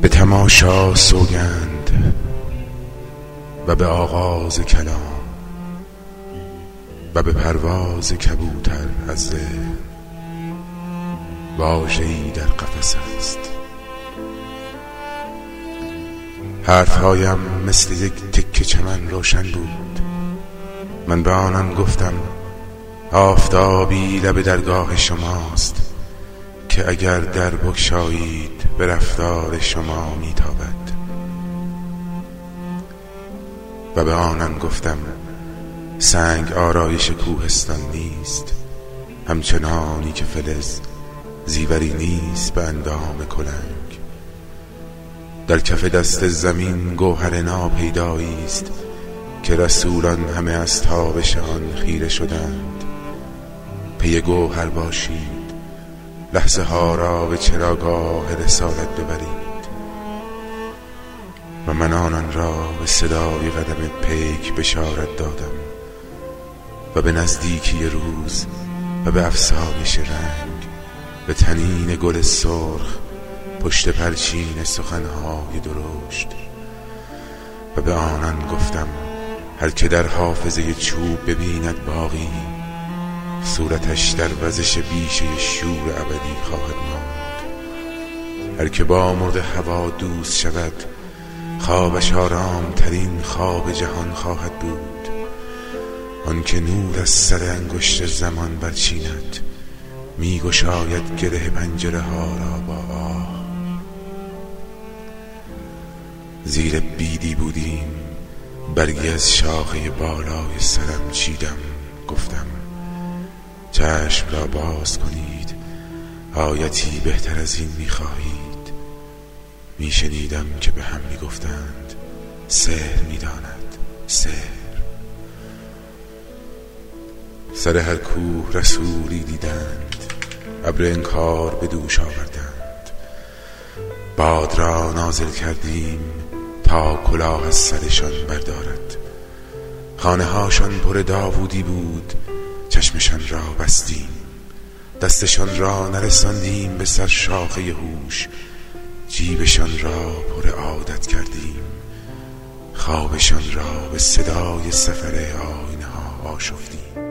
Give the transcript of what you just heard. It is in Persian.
به تماشا سوگند و به آغاز کلام و به پرواز کبوتر از ذهن. در قفس است. حرفهایم مثل یک تکه چمن روشن بود. من به آنان گفتم آفتابی لب درگاه شماست. که اگر در بگشایید به رفتار شما میتابد. و به آنان گفتم سنگ آرایش کوهستان نیست همچنانی که فلز زیوری نیست به اندام کلنگ. در کف دست زمین گوهر ناپیدایی است که رسولان همه از تابش خیره شدند. پی گوهر باشید. لحظه ها را به چراگاه رسالت ببرید و من آنان را به صدای قدم پیک بشارت دادم و به نزدیکی روز و به افسانش رنگ به تنین گل سرخ پشت پرچین سخنهای درشت و به آنان گفتم هر که در حافظه چوب ببیند باقی صورتش در وزش بیشه شور خواهد ماند. هر که با مرد هوا دوست شود خوابش آرام ترین خواب جهان خواهد بود. آن که نور از سر انگشت زمان برچیند می گشاید گره پنجره ها را با آه. زیر بیدی بودیم برگی از شاخه بالای سرم چیدم گفتم چشم را باز کنید. آیتی بهتر از این می‌خواهید. میشنیدم که به هم می‌گفتند سهر می‌داند سهر سر هر کوه رسولی دیدند ابر انکار به دوش آوردند. باد را نازل کردیم تا کلاه از سرشان بردارد. خانه هاشان پر داوودی بود چشمشان را بستیم. دستشان را نرساندیم به سر شاخه هوش. جیبشان را پر عادت کردیم. خوابشان را به صدای سفر آینه ها آشفتیم.